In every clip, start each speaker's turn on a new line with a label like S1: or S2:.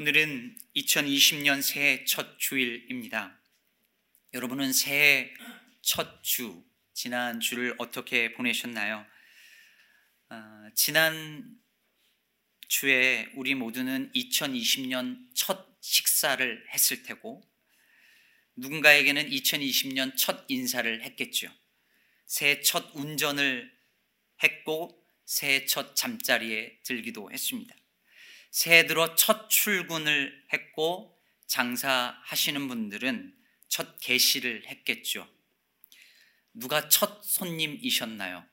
S1: 오늘은 2020년 새해 첫 주일입니다. 여러분은 새해 첫 주, 지난 주를 어떻게 보내셨나요? 어, 지난 주에 우리 모두는 2020년 첫 식사를 했을 테고, 누군가에게는 2020년 첫 인사를 했겠죠. 새해 첫 운전을 했고, 새해 첫 잠자리에 들기도 했습니다. 새해 들어 첫 출근을 했고 장사하시는 분들은 첫 개시를 했겠죠. 누가 첫 손님이셨나요?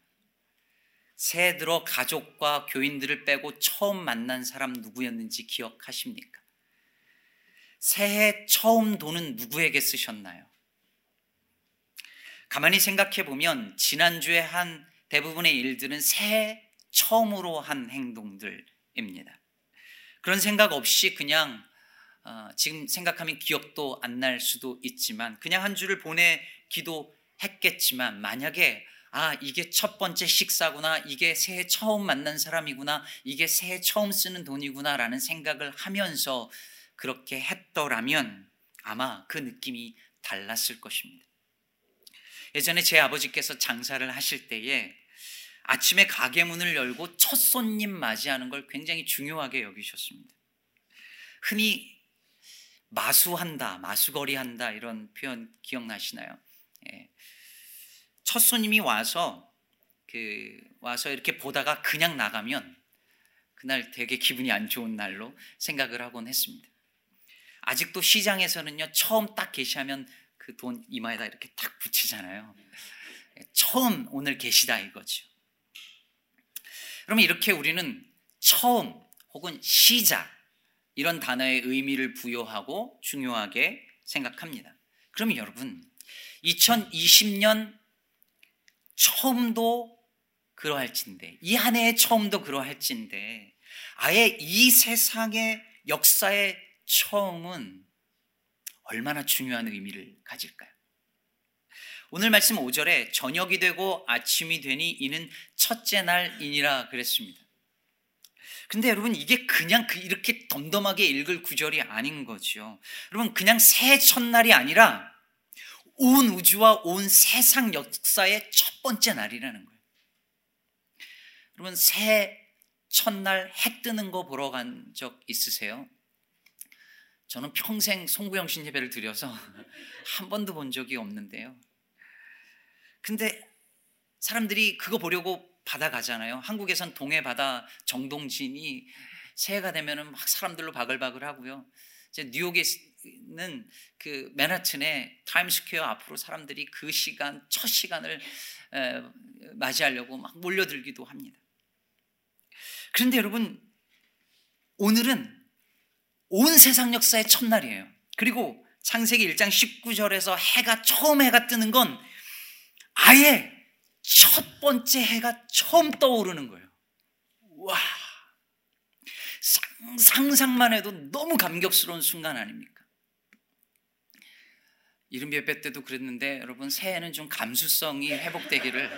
S1: 새해 들어 가족과 교인들을 빼고 처음 만난 사람 누구였는지 기억하십니까? 새해 처음 돈은 누구에게 쓰셨나요? 가만히 생각해 보면 지난주에 한 대부분의 일들은 새해 처음으로 한 행동들입니다. 그런 생각 없이 그냥 어, 지금 생각하면 기억도 안 날 수도 있지만 그냥 한 주를 보내기도 했겠지만 만약에 아 이게 첫 번째 식사구나 이게 새해 처음 만난 사람이구나 이게 새해 처음 쓰는 돈이구나라는 생각을 하면서 그렇게 했더라면 아마 그 느낌이 달랐을 것입니다. 예전에 제 아버지께서 장사를 하실 때에 아침에 가게 문을 열고 첫 손님 맞이하는 걸 굉장히 중요하게 여기셨습니다. 흔히 마수한다, 마수거리한다 이런 표현 기억나시나요? 예. 첫 손님이 와서 그 와서 이렇게 보다가 그냥 나가면 그날 되게 기분이 안 좋은 날로 생각을 하곤 했습니다. 아직도 시장에서는요 처음 딱 게시하면 그 돈 이마에다 이렇게 딱 붙이잖아요. 예, 처음 오늘 계시다 이거죠. 그러면 이렇게 우리는 처음 혹은 시작 이런 단어의 의미를 부여하고 중요하게 생각합니다. 그러면 여러분 2020년 처음도 그러할진데 이 한 해의 처음도 그러할진데 아예 이 세상의 역사의 처음은 얼마나 중요한 의미를 가질까요? 오늘 말씀 5절에 저녁이 되고 아침이 되니 이는 첫째 날이니라 그랬습니다. 근데 여러분 이게 그냥 그 이렇게 덤덤하게 읽을 구절이 아닌 거죠. 여러분 그냥 새 첫날이 아니라 온 우주와 온 세상 역사의 첫 번째 날이라는 거예요. 여러분 새 첫날 해 뜨는 거 보러 간 적 있으세요? 저는 평생 송구영신 예배를 드려서 한 번도 본 적이 없는데요. 근데 사람들이 그거 보려고 바다 가잖아요. 한국에선 동해 바다 정동진이 새해가 되면은 막 사람들로 바글바글 하고요. 이제 뉴욕에는 그 맨하튼의 타임스퀘어 앞으로 사람들이 그 시간 첫 시간을 맞이하려고 막 몰려들기도 합니다. 그런데 여러분 오늘은 온 세상 역사의 첫날이에요. 그리고 창세기 1장 19절에서 해가 처음 해가 뜨는 건 아예 첫 번째 해가 처음 떠오르는 거예요. 와. 상상만 해도 너무 감격스러운 순간 아닙니까? 이름 예배 때도 그랬는데 여러분 새해는 좀 감수성이 회복되기를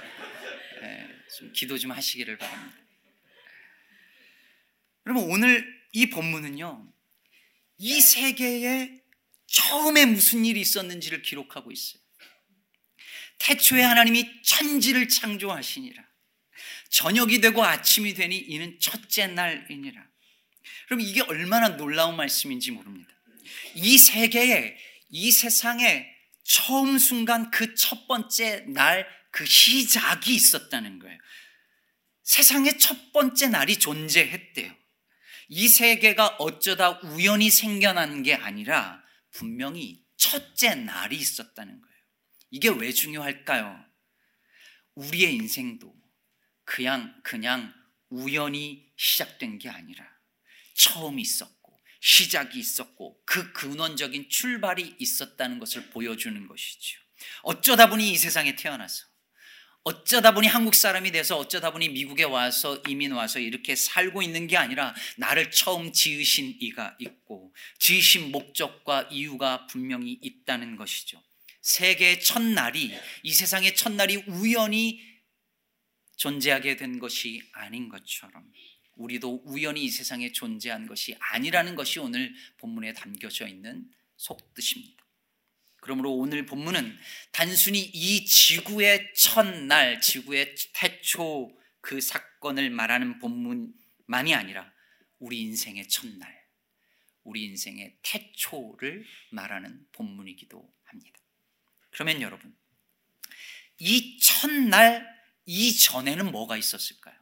S1: 예, 좀 기도 좀 하시기를 바랍니다. 여러분 오늘 이 본문은요 이 세계에 처음에 무슨 일이 있었는지를 기록하고 있어요. 태초에 하나님이 천지를 창조하시니라. 저녁이 되고 아침이 되니 이는 첫째 날이니라. 그럼 이게 얼마나 놀라운 말씀인지 모릅니다. 이 세계에, 이 세상에 처음 순간 그 첫 번째 날, 그 시작이 있었다는 거예요. 세상에 첫 번째 날이 존재했대요. 이 세계가 어쩌다 우연히 생겨난 게 아니라 분명히 첫째 날이 있었다는 거예요. 이게 왜 중요할까요? 우리의 인생도 그냥, 그냥 우연히 시작된 게 아니라 처음이 있었고, 시작이 있었고, 그 근원적인 출발이 있었다는 것을 보여주는 것이죠. 어쩌다 보니 이 세상에 태어나서, 어쩌다 보니 한국 사람이 돼서 어쩌다 보니 미국에 와서 이민 와서 이렇게 살고 있는 게 아니라 나를 처음 지으신 이가 있고 지으신 목적과 이유가 분명히 있다는 것이죠. 세계의 첫날이 이 세상의 첫날이 우연히 존재하게 된 것이 아닌 것처럼 우리도 우연히 이 세상에 존재한 것이 아니라는 것이 오늘 본문에 담겨져 있는 속뜻입니다. 그러므로 오늘 본문은 단순히 이 지구의 첫날, 지구의 태초 그 사건을 말하는 본문만이 아니라 우리 인생의 첫날, 우리 인생의 태초를 말하는 본문이기도 합니다. 그러면 여러분, 이 첫날 이전에는 뭐가 있었을까요?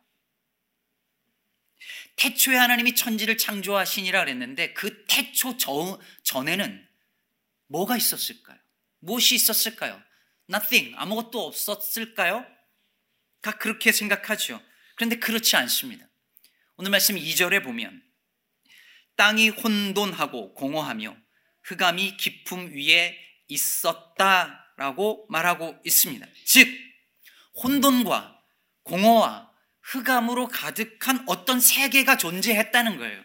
S1: 태초에 하나님이 천지를 창조하시니라 그랬는데 그 태초 전에는 뭐가 있었을까요? 무엇이 있었을까요? Nothing. 아무것도 없었을까요? 다 그렇게 생각하죠. 그런데 그렇지 않습니다. 오늘 말씀 2절에 보면 땅이 혼돈하고 공허하며 흑암이 깊음 위에 있었다라고 말하고 있습니다. 즉 혼돈과 공허와 흑암으로 가득한 어떤 세계가 존재했다는 거예요.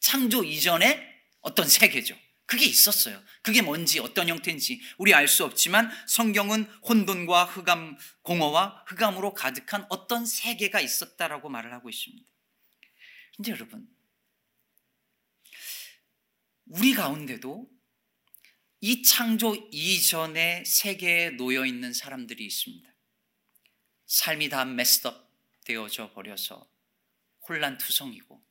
S1: 창조 이전에 어떤 세계죠. 그게 있었어요. 그게 뭔지 어떤 형태인지 우리 알 수 없지만 성경은 혼돈과 흑암, 공허와 흑암으로 가득한 어떤 세계가 있었다라고 말을 하고 있습니다. 근데 여러분, 우리 가운데도 이 창조 이전의 세계에 놓여 있는 사람들이 있습니다. 삶이 다 메스업 되어져 버려서 혼란투성이고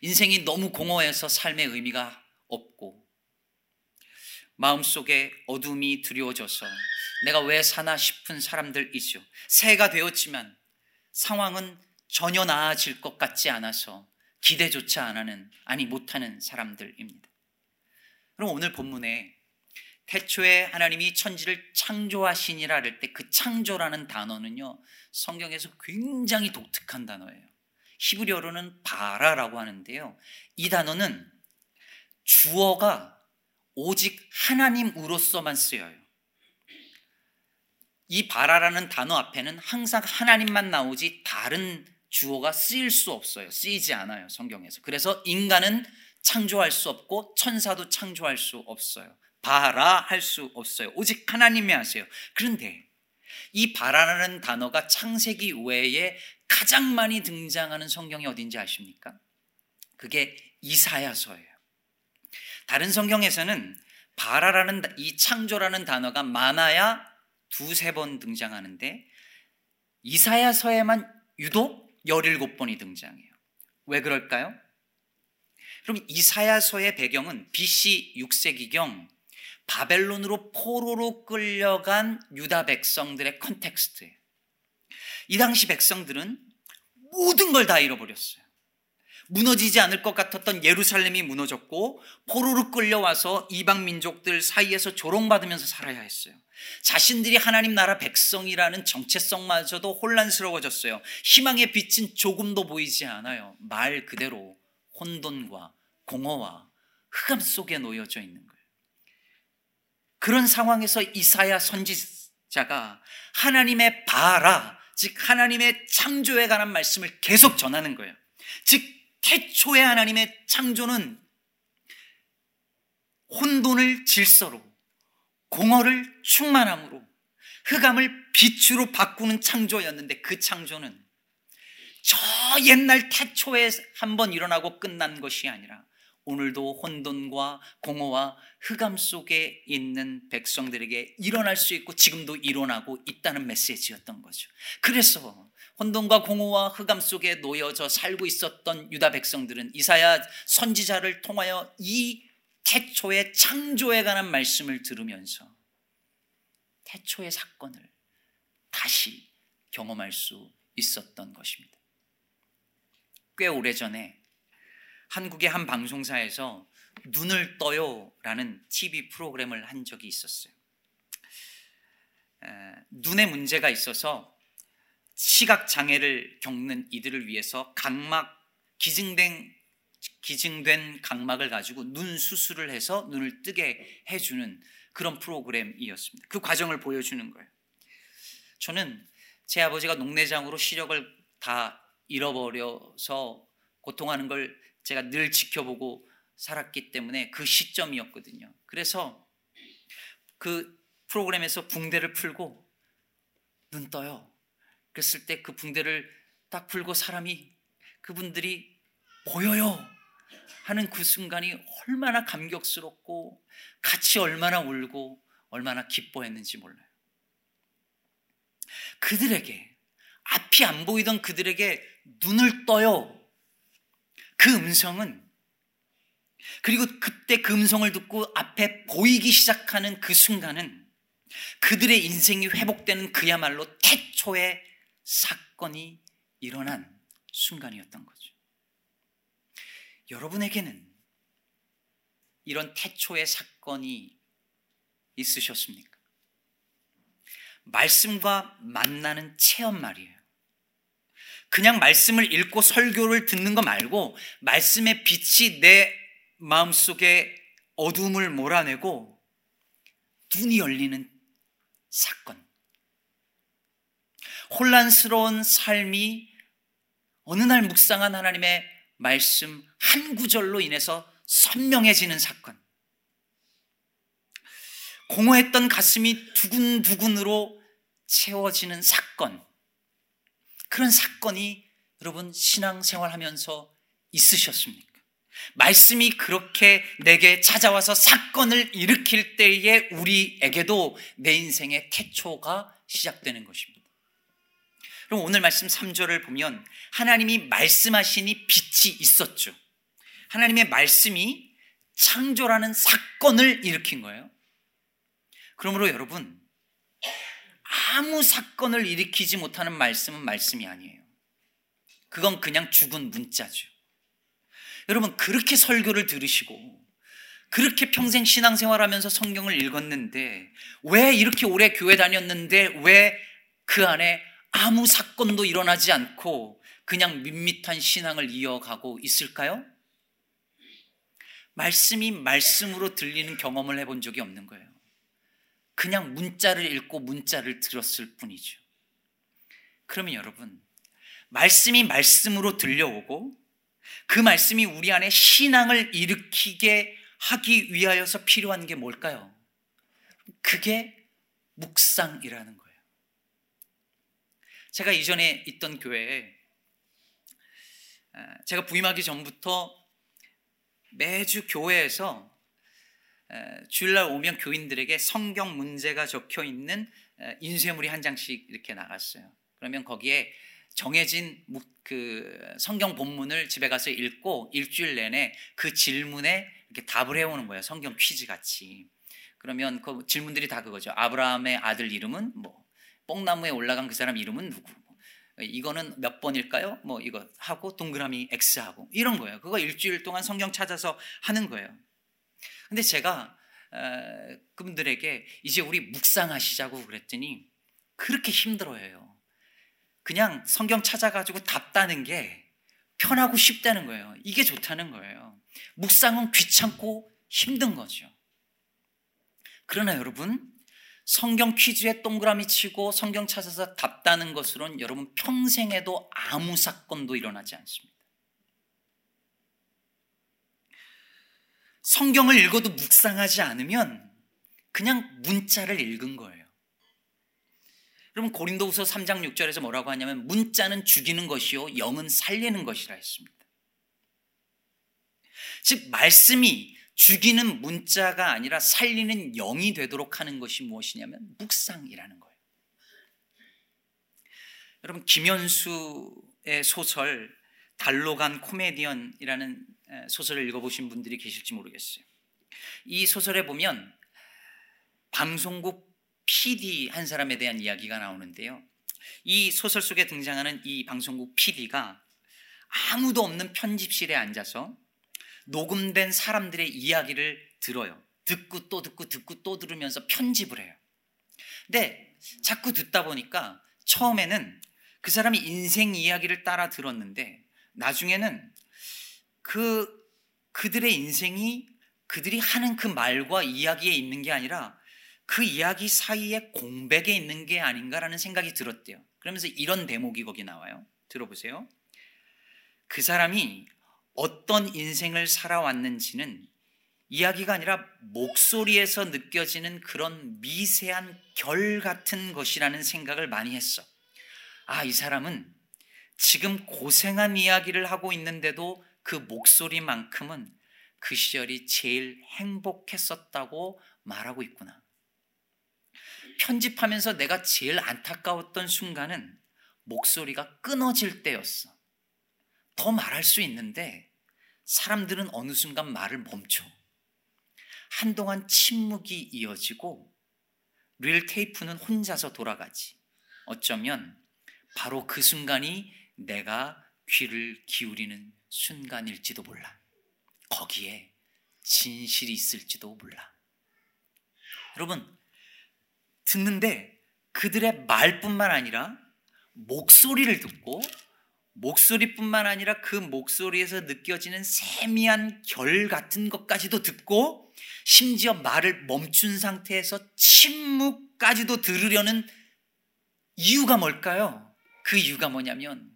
S1: 인생이 너무 공허해서 삶의 의미가 없고 마음속에 어둠이 두려워져서 내가 왜 사나 싶은 사람들이죠. 새해가 되었지만 상황은 전혀 나아질 것 같지 않아서 기대조차 안 하는, 아니 못하는 사람들입니다. 그럼 오늘 본문에 태초에 하나님이 천지를 창조하시니라 할 때 그 창조라는 단어는요, 성경에서 굉장히 독특한 단어예요. 히브리어로는 바라라고 하는데요. 이 단어는 주어가 오직 하나님으로서만 쓰여요. 이 바라라는 단어 앞에는 항상 하나님만 나오지 다른 주어가 쓰일 수 없어요. 쓰이지 않아요. 성경에서. 그래서 인간은 창조할 수 없고 천사도 창조할 수 없어요. 바라 할 수 없어요. 오직 하나님이 하세요. 그런데 이 바라라는 단어가 창세기 외에 가장 많이 등장하는 성경이 어딘지 아십니까? 그게 이사야서예요. 다른 성경에서는 바라라는 이 창조라는 단어가 많아야 두세 번 등장하는데 이사야서에만 유독 17번이 등장해요. 왜 그럴까요? 그럼 이사야서의 배경은 BC 6세기경 바벨론으로 포로로 끌려간 유다 백성들의 컨텍스트예요. 이 당시 백성들은 모든 걸 다 잃어버렸어요. 무너지지 않을 것 같았던 예루살렘이 무너졌고 포로로 끌려와서 이방 민족들 사이에서 조롱받으면서 살아야 했어요. 자신들이 하나님 나라 백성이라는 정체성마저도 혼란스러워졌어요. 희망의 빛은 조금도 보이지 않아요. 말 그대로 혼돈과 공허와 흑암 속에 놓여져 있는 거예요. 그런 상황에서 이사야 선지자가 하나님의 바라, 즉 하나님의 창조에 관한 말씀을 계속 전하는 거예요. 즉 태초의 하나님의 창조는 혼돈을 질서로, 공허를 충만함으로, 흑암을 빛으로 바꾸는 창조였는데 그 창조는 저 옛날 태초에 한 번 일어나고 끝난 것이 아니라 오늘도 혼돈과 공허와 흑암 속에 있는 백성들에게 일어날 수 있고 지금도 일어나고 있다는 메시지였던 거죠. 그래서 혼돈과 공허와 흑암 속에 놓여져 살고 있었던 유다 백성들은 이사야 선지자를 통하여 이 태초의 창조에 관한 말씀을 들으면서 태초의 사건을 다시 경험할 수 있었던 것입니다. 꽤 오래전에 한국의 한 방송사에서 눈을 떠요라는 TV 프로그램을 한 적이 있었어요. 눈에 문제가 있어서 시각 장애를 겪는 이들을 위해서 각막 기증된 기증된 각막을 가지고 눈 수술을 해서 눈을 뜨게 해주는 그런 프로그램이었습니다. 그 과정을 보여주는 거예요. 저는 제 아버지가 농내장으로 시력을 다 잃어버려서 고통하는 걸 제가 늘 지켜보고 살았기 때문에 그 시점이었거든요. 그래서 그 프로그램에서 붕대를 풀고 눈 떠요. 그랬을 때 그 붕대를 딱 풀고 사람이 그분들이 보여요 하는 그 순간이 얼마나 감격스럽고 같이 얼마나 울고 얼마나 기뻐했는지 몰라요. 그들에게 앞이 안 보이던 그들에게 눈을 떠요. 그 음성은 그리고 그때 그 음성을 듣고 앞에 보이기 시작하는 그 순간은 그들의 인생이 회복되는 그야말로 태초의 사건이 일어난 순간이었던 거죠. 여러분에게는 이런 태초의 사건이 있으셨습니까? 말씀과 만나는 체험 말이에요. 그냥 말씀을 읽고 설교를 듣는 거 말고 말씀의 빛이 내 마음속에 어둠을 몰아내고 눈이 열리는 사건. 혼란스러운 삶이 어느 날 묵상한 하나님의 말씀 한 구절로 인해서 선명해지는 사건. 공허했던 가슴이 두근두근으로 채워지는 사건. 그런 사건이 여러분 신앙생활 하면서 있으셨습니까? 말씀이 그렇게 내게 찾아와서 사건을 일으킬 때에 우리에게도 내 인생의 태초가 시작되는 것입니다. 그럼 오늘 말씀 3절을 보면 하나님이 말씀하시니 빛이 있었죠. 하나님의 말씀이 창조라는 사건을 일으킨 거예요. 그러므로 여러분, 아무 사건을 일으키지 못하는 말씀은 말씀이 아니에요. 그건 그냥 죽은 문자죠. 여러분, 그렇게 설교를 들으시고, 그렇게 평생 신앙생활 하면서 성경을 읽었는데, 왜 이렇게 오래 교회 다녔는데, 왜 그 안에 아무 사건도 일어나지 않고, 그냥 밋밋한 신앙을 이어가고 있을까요? 말씀이 말씀으로 들리는 경험을 해본 적이 없는 거예요. 그냥 문자를 읽고 문자를 들었을 뿐이죠. 그러면 여러분, 말씀이 말씀으로 들려오고 그 말씀이 우리 안에 신앙을 일으키게 하기 위하여서 필요한 게 뭘까요? 그게 묵상이라는 거예요. 제가 이전에 있던 교회에 제가 부임하기 전부터 매주 교회에서 주일날 오면 교인들에게 성경 문제가 적혀 있는 인쇄물이 한 장씩 이렇게 나갔어요. 그러면 거기에 정해진 그 성경 본문을 집에 가서 읽고 일주일 내내 그 질문에 이렇게 답을 해오는 거예요. 성경 퀴즈 같이. 그러면 그 질문들이 다 그거죠. 아브라함의 아들 이름은 뭐, 뽕나무에 올라간 그 사람 이름은 누구? 이거는 몇 번일까요? 뭐 이거 하고 동그라미 X 하고 이런 거예요. 그거 일주일 동안 성경 찾아서 하는 거예요. 근데 제가 그분들에게 이제 우리 묵상하시자고 그랬더니 그렇게 힘들어해요. 그냥 성경 찾아가지고 답다는 게 편하고 쉽다는 거예요. 이게 좋다는 거예요. 묵상은 귀찮고 힘든 거죠. 그러나 여러분, 성경 퀴즈에 동그라미 치고 성경 찾아서 답다는 것으로는 여러분 평생에도 아무 사건도 일어나지 않습니다. 성경을 읽어도 묵상하지 않으면 그냥 문자를 읽은 거예요. 여러분 고린도후서 3장 6절에서 뭐라고 하냐면 문자는 죽이는 것이요 영은 살리는 것이라 했습니다. 즉 말씀이 죽이는 문자가 아니라 살리는 영이 되도록 하는 것이 무엇이냐면 묵상이라는 거예요. 여러분 김현수의 소설 달로 간 코미디언이라는 소설을 읽어보신 분들이 계실지 모르겠어요. 이 소설에 보면 방송국 PD 한 사람에 대한 이야기가 나오는데요. 이 소설 속에 등장하는 이 방송국 PD가 아무도 없는 편집실에 앉아서 녹음된 사람들의 이야기를 들어요. 듣고 또 듣고 듣고 또 들으면서 편집을 해요. 근데 자꾸 듣다 보니까 처음에는 그 사람이 인생 이야기를 따라 들었는데 나중에는 그 그들의 인생이 그들이 하는 그 말과 이야기에 있는 게 아니라 그 이야기 사이에 공백에 있는 게 아닌가라는 생각이 들었대요. 그러면서 이런 대목이 거기 나와요. 들어보세요. 그 사람이 어떤 인생을 살아왔는지는 이야기가 아니라 목소리에서 느껴지는 그런 미세한 결 같은 것이라는 생각을 많이 했어. 아, 이 사람은 지금 고생한 이야기를 하고 있는데도 그 목소리만큼은 그 시절이 제일 행복했었다고 말하고 있구나. 편집하면서 내가 제일 안타까웠던 순간은 목소리가 끊어질 때였어. 더 말할 수 있는데 사람들은 어느 순간 말을 멈춰. 한동안 침묵이 이어지고 릴 테이프는 혼자서 돌아가지. 어쩌면 바로 그 순간이 내가 귀를 기울이는 순간일지도 몰라. 거기에 진실이 있을지도 몰라. 여러분, 듣는데 그들의 말뿐만 아니라 목소리를 듣고 목소리뿐만 아니라 그 목소리에서 느껴지는 세미한 결 같은 것까지도 듣고 심지어 말을 멈춘 상태에서 침묵까지도 들으려는 이유가 뭘까요? 그 이유가 뭐냐면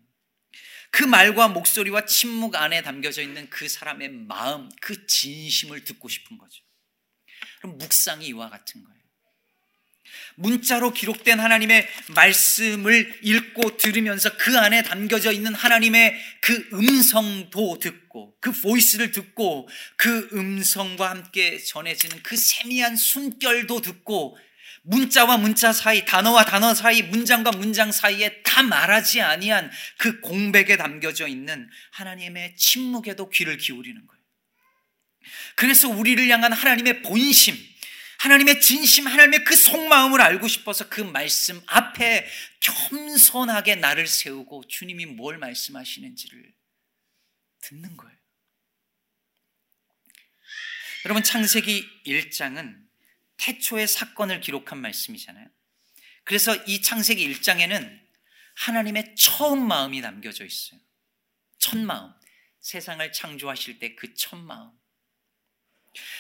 S1: 그 말과 목소리와 침묵 안에 담겨져 있는 그 사람의 마음, 그 진심을 듣고 싶은 거죠. 그럼 묵상이 이와 같은 거예요. 문자로 기록된 하나님의 말씀을 읽고 들으면서 그 안에 담겨져 있는 하나님의 그 음성도 듣고 그 보이스를 듣고 그 음성과 함께 전해지는 그 세미한 숨결도 듣고 문자와 문자 사이, 단어와 단어 사이, 문장과 문장 사이에 다 말하지 아니한 그 공백에 담겨져 있는 하나님의 침묵에도 귀를 기울이는 거예요. 그래서 우리를 향한 하나님의 본심, 하나님의 진심, 하나님의 그 속마음을 알고 싶어서 그 말씀 앞에 겸손하게 나를 세우고 주님이 뭘 말씀하시는지를 듣는 거예요. 여러분, 창세기 1장은 태초의 사건을 기록한 말씀이잖아요. 그래서 이 창세기 1장에는 하나님의 처음 마음이 남겨져 있어요. 첫 마음. 세상을 창조하실 때 그 첫 마음.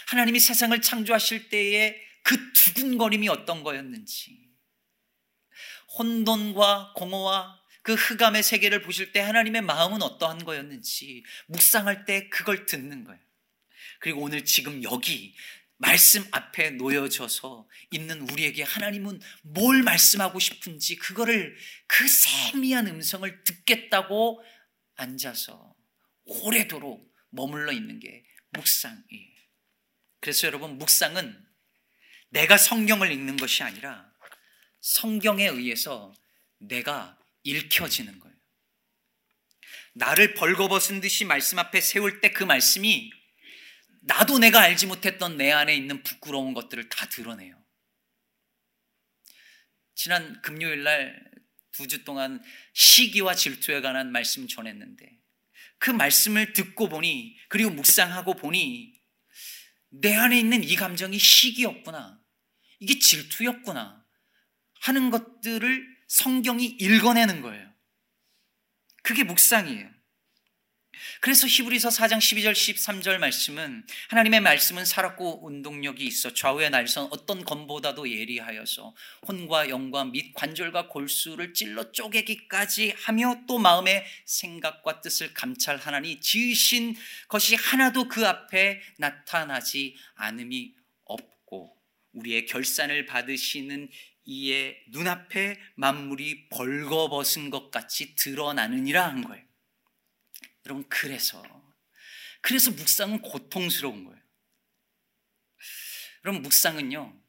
S1: 하나님이 세상을 창조하실 때의 그 두근거림이 어떤 거였는지. 혼돈과 공허와 그 흑암의 세계를 보실 때 하나님의 마음은 어떠한 거였는지 묵상할 때 그걸 듣는 거예요. 그리고 오늘 지금 여기 말씀 앞에 놓여져서 있는 우리에게 하나님은 뭘 말씀하고 싶은지 그거를 그 세미한 음성을 듣겠다고 앉아서 오래도록 머물러 있는 게 묵상이에요. 그래서 여러분 묵상은 내가 성경을 읽는 것이 아니라 성경에 의해서 내가 읽혀지는 거예요. 나를 벌거벗은 듯이 말씀 앞에 세울 때 그 말씀이 나도 내가 알지 못했던 내 안에 있는 부끄러운 것들을 다 드러내요. 지난 금요일 날 두 주 동안 시기와 질투에 관한 말씀 전했는데 그 말씀을 듣고 보니 그리고 묵상하고 보니 내 안에 있는 이 감정이 시기였구나. 이게 질투였구나. 하는 것들을 성경이 읽어내는 거예요. 그게 묵상이에요. 그래서 히브리서 4장 12절 13절 말씀은 하나님의 말씀은 살았고 운동력이 있어 좌우의 날선 어떤 검보다도 예리하여서 혼과 영과 및 관절과 골수를 찔러 쪼개기까지 하며 또 마음의 생각과 뜻을 감찰하나니 지으신 것이 하나도 그 앞에 나타나지 않음이 없고 우리의 결산을 받으시는 이의 눈앞에 만물이 벌거벗은 것 같이 드러나느니라 한 거예요. 여러분, 그래서, 그래서 묵상은 고통스러운 거예요. 여러분, 묵상은요,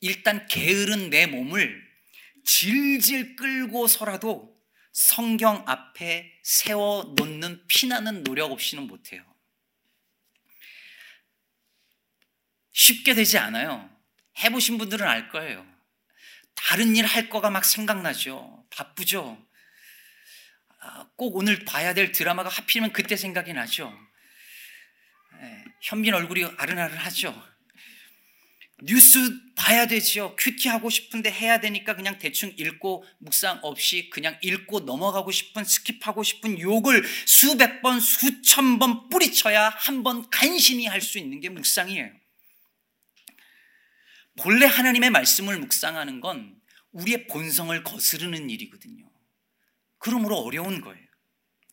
S1: 일단 게으른 내 몸을 질질 끌고서라도 성경 앞에 세워 놓는 피나는 노력 없이는 못 해요. 쉽게 되지 않아요. 해보신 분들은 알 거예요. 다른 일 할 거가 막 생각나죠. 바쁘죠. 아, 꼭 오늘 봐야 될 드라마가 하필이면 그때 생각이 나죠. 예, 현빈 얼굴이 아른아른하죠. 뉴스 봐야 되죠. QT 하고 싶은데 해야 되니까 그냥 대충 읽고 묵상 없이 그냥 읽고 넘어가고 싶은 skip하고 싶은 유혹을 수백 번, 수천 번 뿌리쳐야 한 번 간신히 할 수 있는 게 묵상이에요. 본래 하나님의 말씀을 묵상하는 건 우리의 본성을 거스르는 일이거든요. 그러므로 어려운 거예요.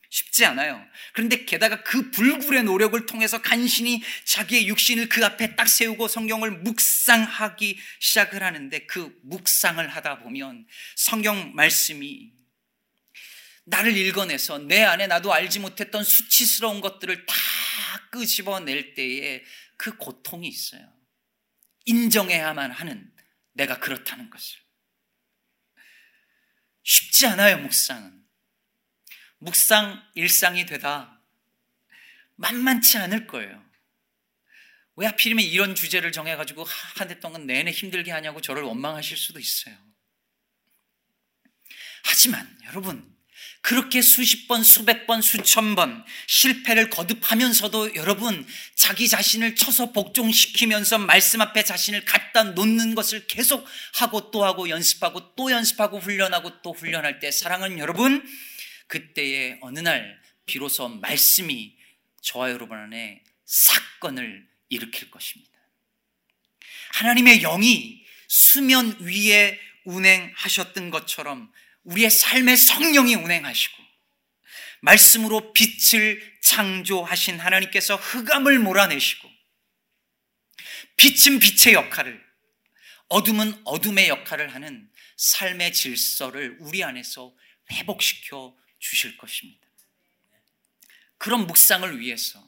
S1: 쉽지 않아요. 그런데 게다가 그 불굴의 노력을 통해서 간신히 자기의 육신을 그 앞에 딱 세우고 성경을 묵상하기 시작을 하는데 그 묵상을 하다 보면 성경 말씀이 나를 읽어내서 내 안에 나도 알지 못했던 수치스러운 것들을 다 끄집어낼 때에 그 고통이 있어요. 인정해야만 하는 내가 그렇다는 것을. 쉽지 않아요, 묵상은. 묵상 일상이 되다 만만치 않을 거예요. 왜 하필이면 이런 주제를 정해가지고 한 해 동안 내내 힘들게 하냐고 저를 원망하실 수도 있어요. 하지만 여러분, 그렇게 수십 번, 수백 번, 수천 번 실패를 거듭하면서도 여러분 자기 자신을 쳐서 복종시키면서 말씀 앞에 자신을 갖다 놓는 것을 계속 하고 또 하고 연습하고 또 연습하고 훈련하고 또 훈련할 때 사랑은 여러분 그때의 어느 날 비로소 말씀이 저와 여러분 안에 사건을 일으킬 것입니다. 하나님의 영이 수면 위에 운행하셨던 것처럼 우리의 삶의 성령이 운행하시고 말씀으로 빛을 창조하신 하나님께서 흑암을 몰아내시고 빛은 빛의 역할을 어둠은 어둠의 역할을 하는 삶의 질서를 우리 안에서 회복시켜 주실 것입니다. 그런 묵상을 위해서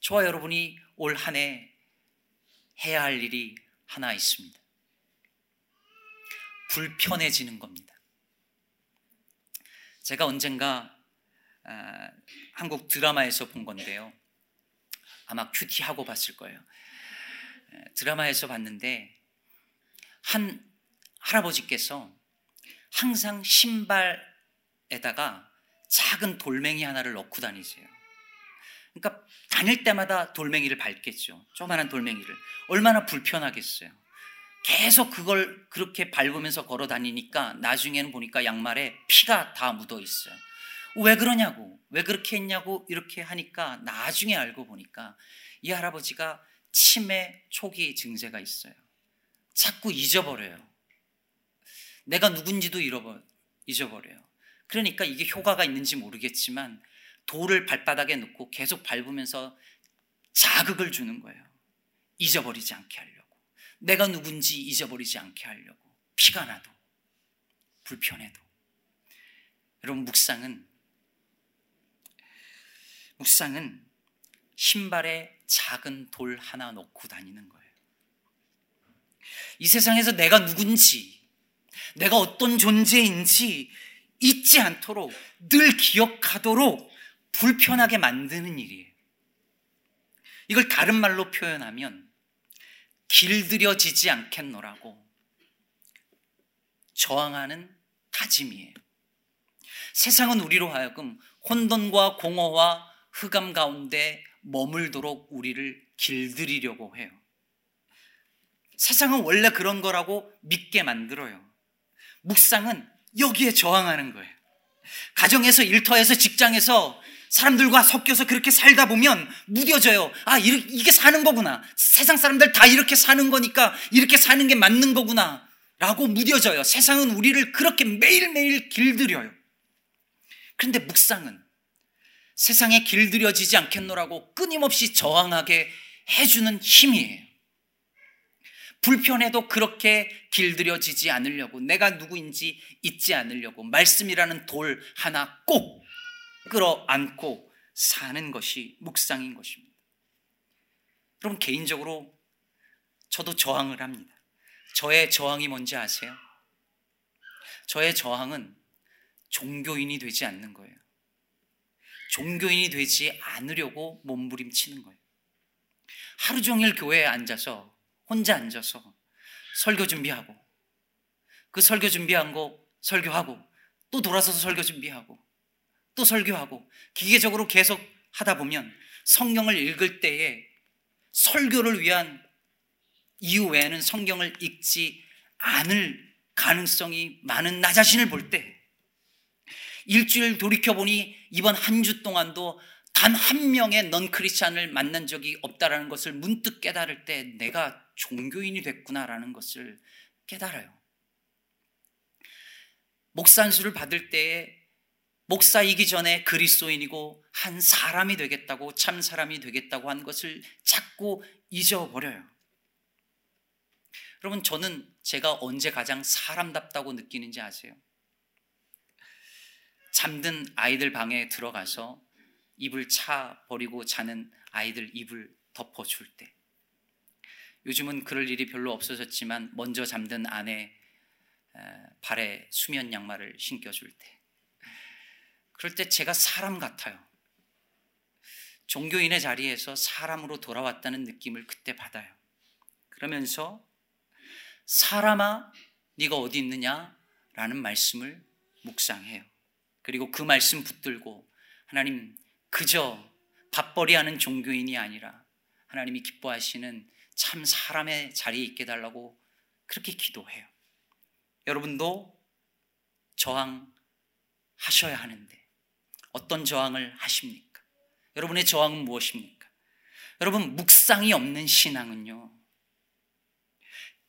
S1: 저와 여러분이 올 한 해 해야 할 일이 하나 있습니다. 불편해지는 겁니다. 제가 언젠가 아, 한국 드라마에서 본 건데요. 아마 큐티하고 봤을 거예요. 드라마에서 봤는데 한 할아버지께서 항상 신발에다가 작은 돌멩이 하나를 넣고 다니세요. 그러니까 다닐 때마다 돌멩이를 밟겠죠. 조그만한 돌멩이를. 얼마나 불편하겠어요. 계속 그걸 그렇게 밟으면서 걸어 다니니까 나중에는 보니까 양말에 피가 다 묻어 있어요. 왜 그러냐고, 왜 그렇게 했냐고 이렇게 하니까 나중에 알고 보니까 이 할아버지가 치매 초기 증세가 있어요. 자꾸 잊어버려요. 내가 누군지도 잊어버려요. 그러니까 이게 효과가 있는지 모르겠지만 돌을 발바닥에 놓고 계속 밟으면서 자극을 주는 거예요. 잊어버리지 않게 하려고. 내가 누군지 잊어버리지 않게 하려고. 피가 나도, 불편해도. 여러분, 묵상은, 묵상은 신발에 작은 돌 하나 놓고 다니는 거예요. 이 세상에서 내가 누군지, 내가 어떤 존재인지 잊지 않도록 늘 기억하도록 불편하게 만드는 일이에요. 이걸 다른 말로 표현하면 길들여지지 않겠노라고 저항하는 다짐이에요. 세상은 우리로 하여금 혼돈과 공허와 흑암 가운데 머물도록 우리를 길들이려고 해요. 세상은 원래 그런 거라고 믿게 만들어요. 묵상은 여기에 저항하는 거예요. 가정에서 일터에서 직장에서 사람들과 섞여서 그렇게 살다 보면 무뎌져요. 아, 이게 사는 거구나. 세상 사람들 다 이렇게 사는 거니까 이렇게 사는 게 맞는 거구나. 라고 무뎌져요. 세상은 우리를 그렇게 매일매일 길들여요. 그런데 묵상은 세상에 길들여지지 않겠노라고 끊임없이 저항하게 해주는 힘이에요. 불편해도 그렇게 길들여지지 않으려고 내가 누구인지 잊지 않으려고 말씀이라는 돌 하나 꼭 끌어안고 사는 것이 묵상인 것입니다. 여러분 개인적으로 저도 저항을 합니다. 저의 저항이 뭔지 아세요? 저의 저항은 종교인이 되지 않는 거예요. 종교인이 되지 않으려고 몸부림치는 거예요. 하루 종일 교회에 앉아서 혼자 앉아서 설교 준비하고 그 설교 준비한 거 설교하고 또 돌아서서 설교 준비하고 또 설교하고 기계적으로 계속 하다 보면 성경을 읽을 때에 설교를 위한 이유 외에는 성경을 읽지 않을 가능성이 많은 나 자신을 볼 때 일주일 돌이켜보니 이번 한 주 동안도 단 한 명의 넌 크리스찬을 만난 적이 없다라는 것을 문득 깨달을 때 내가 종교인이 됐구나라는 것을 깨달아요. 목산수를 받을 때에 목사이기 전에 그리스도인이고 한 사람이 되겠다고 참 사람이 되겠다고 한 것을 자꾸 잊어버려요. 여러분 저는 제가 언제 가장 사람답다고 느끼는지 아세요? 잠든 아이들 방에 들어가서 이불 차 버리고 자는 아이들 이불 덮어줄 때 요즘은 그럴 일이 별로 없어졌지만 먼저 잠든 아내 발에 수면 양말을 신겨줄 때 그럴 때 제가 사람 같아요. 종교인의 자리에서 사람으로 돌아왔다는 느낌을 그때 받아요. 그러면서 사람아 네가 어디 있느냐? 라는 말씀을 묵상해요. 그리고 그 말씀 붙들고 하나님 그저 밥벌이 하는 종교인이 아니라 하나님이 기뻐하시는 참 사람의 자리에 있게 달라고 그렇게 기도해요. 여러분도 저항하셔야 하는데 어떤 저항을 하십니까? 여러분의 저항은 무엇입니까? 여러분 묵상이 없는 신앙은요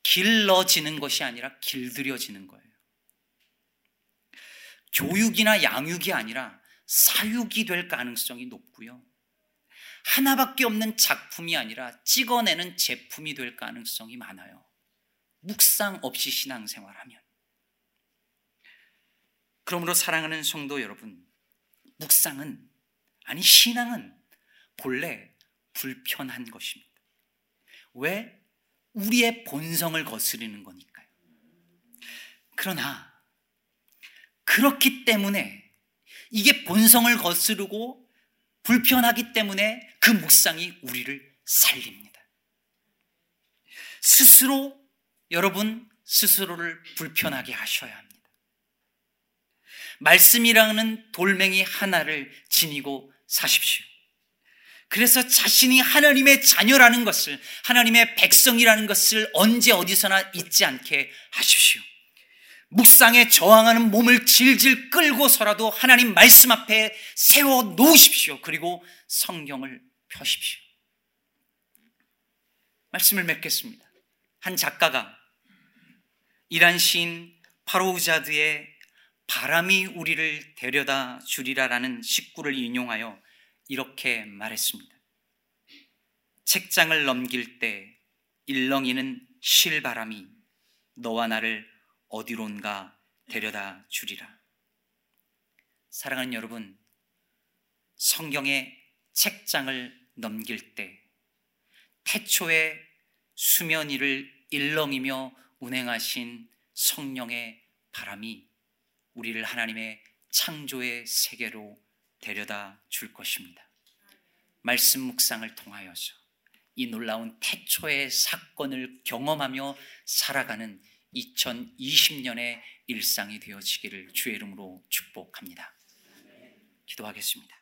S1: 길러지는 것이 아니라 길들여지는 거예요. 교육이나 양육이 아니라 사육이 될 가능성이 높고요. 하나밖에 없는 작품이 아니라 찍어내는 제품이 될 가능성이 많아요. 묵상 없이 신앙생활하면. 그러므로 사랑하는 성도 여러분, 묵상은, 아니, 신앙은 본래 불편한 것입니다. 왜? 우리의 본성을 거스르는 거니까요. 그러나, 그렇기 때문에 이게 본성을 거스르고 불편하기 때문에 그 묵상이 우리를 살립니다. 스스로 여러분 스스로를 불편하게 하셔야 합니다. 말씀이라는 돌멩이 하나를 지니고 사십시오. 그래서 자신이 하나님의 자녀라는 것을, 하나님의 백성이라는 것을 언제 어디서나 잊지 않게 하십시오. 묵상에 저항하는 몸을 질질 끌고서라도 하나님 말씀 앞에 세워 놓으십시오. 그리고 성경을 펴십시오. 말씀을 맺겠습니다. 한 작가가 이란 시인 파로우자드의 바람이 우리를 데려다 주리라라는 시구를 인용하여 이렇게 말했습니다. 책장을 넘길 때 일렁이는 실바람이 너와 나를 어디론가 데려다 주리라. 사랑하는 여러분, 성경의 책장을 넘길 때 태초에 수면 위를 일렁이며 운행하신 성령의 바람이 우리를 하나님의 창조의 세계로 데려다 줄 것입니다. 말씀 묵상을 통하여서 이 놀라운 태초의 사건을 경험하며 살아가는 2020년의 일상이 되어지기를 주의 이름으로 축복합니다. 기도하겠습니다.